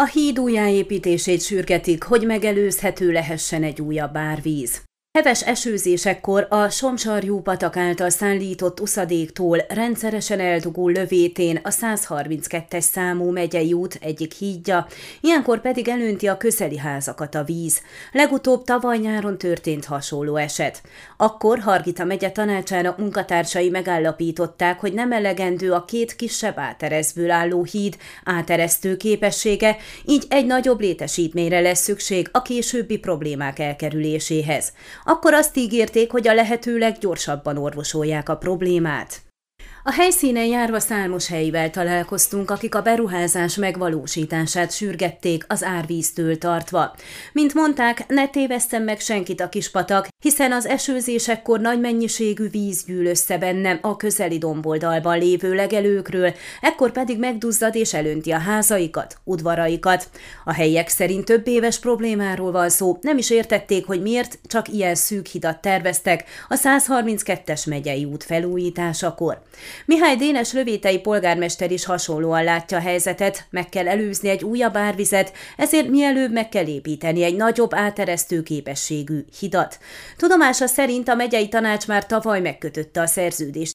A híd újjáépítését sürgetik, hogy megelőzhető lehessen egy újabb árvíz. Heves esőzésekkor a Somsarjú patak által szállított uszadéktól rendszeresen eldugul lövétén a 132-es számú megyei út egyik hídja, ilyenkor pedig elönti a közeli házakat a víz. Legutóbb tavaly nyáron történt hasonló eset. Akkor Hargita megye tanácsának munkatársai megállapították, hogy nem elegendő a két kisebb átereszből álló híd áteresztő képessége, így egy nagyobb létesítményre lesz szükség a későbbi problémák elkerüléséhez akkor azt ígérték, hogy a lehető leggyorsabban orvosolják a problémát. A helyszínen járva számos helyivel találkoztunk, akik a beruházás megvalósítását sürgették az árvíztől tartva. Mint mondták, ne tévesszem meg senkit a kispatak, hiszen az esőzésekkor nagy mennyiségű víz gyűl össze bennem a közeli domboldalban lévő legelőkről, ekkor pedig megduzzad és elönti a házaikat, udvaraikat. A helyiek szerint több éves problémáról van szó, nem is értették, hogy miért csak ilyen szűk hidat terveztek a 132-es megyei út felújításakor. Mihály Dénes lövétei polgármester is hasonlóan látja a helyzetet, meg kell előzni egy újabb árvizet, ezért mielőbb meg kell építeni egy nagyobb áteresztő képességű hidat. Tudomása szerint a megyei tanács már tavaly megkötötte a szerződést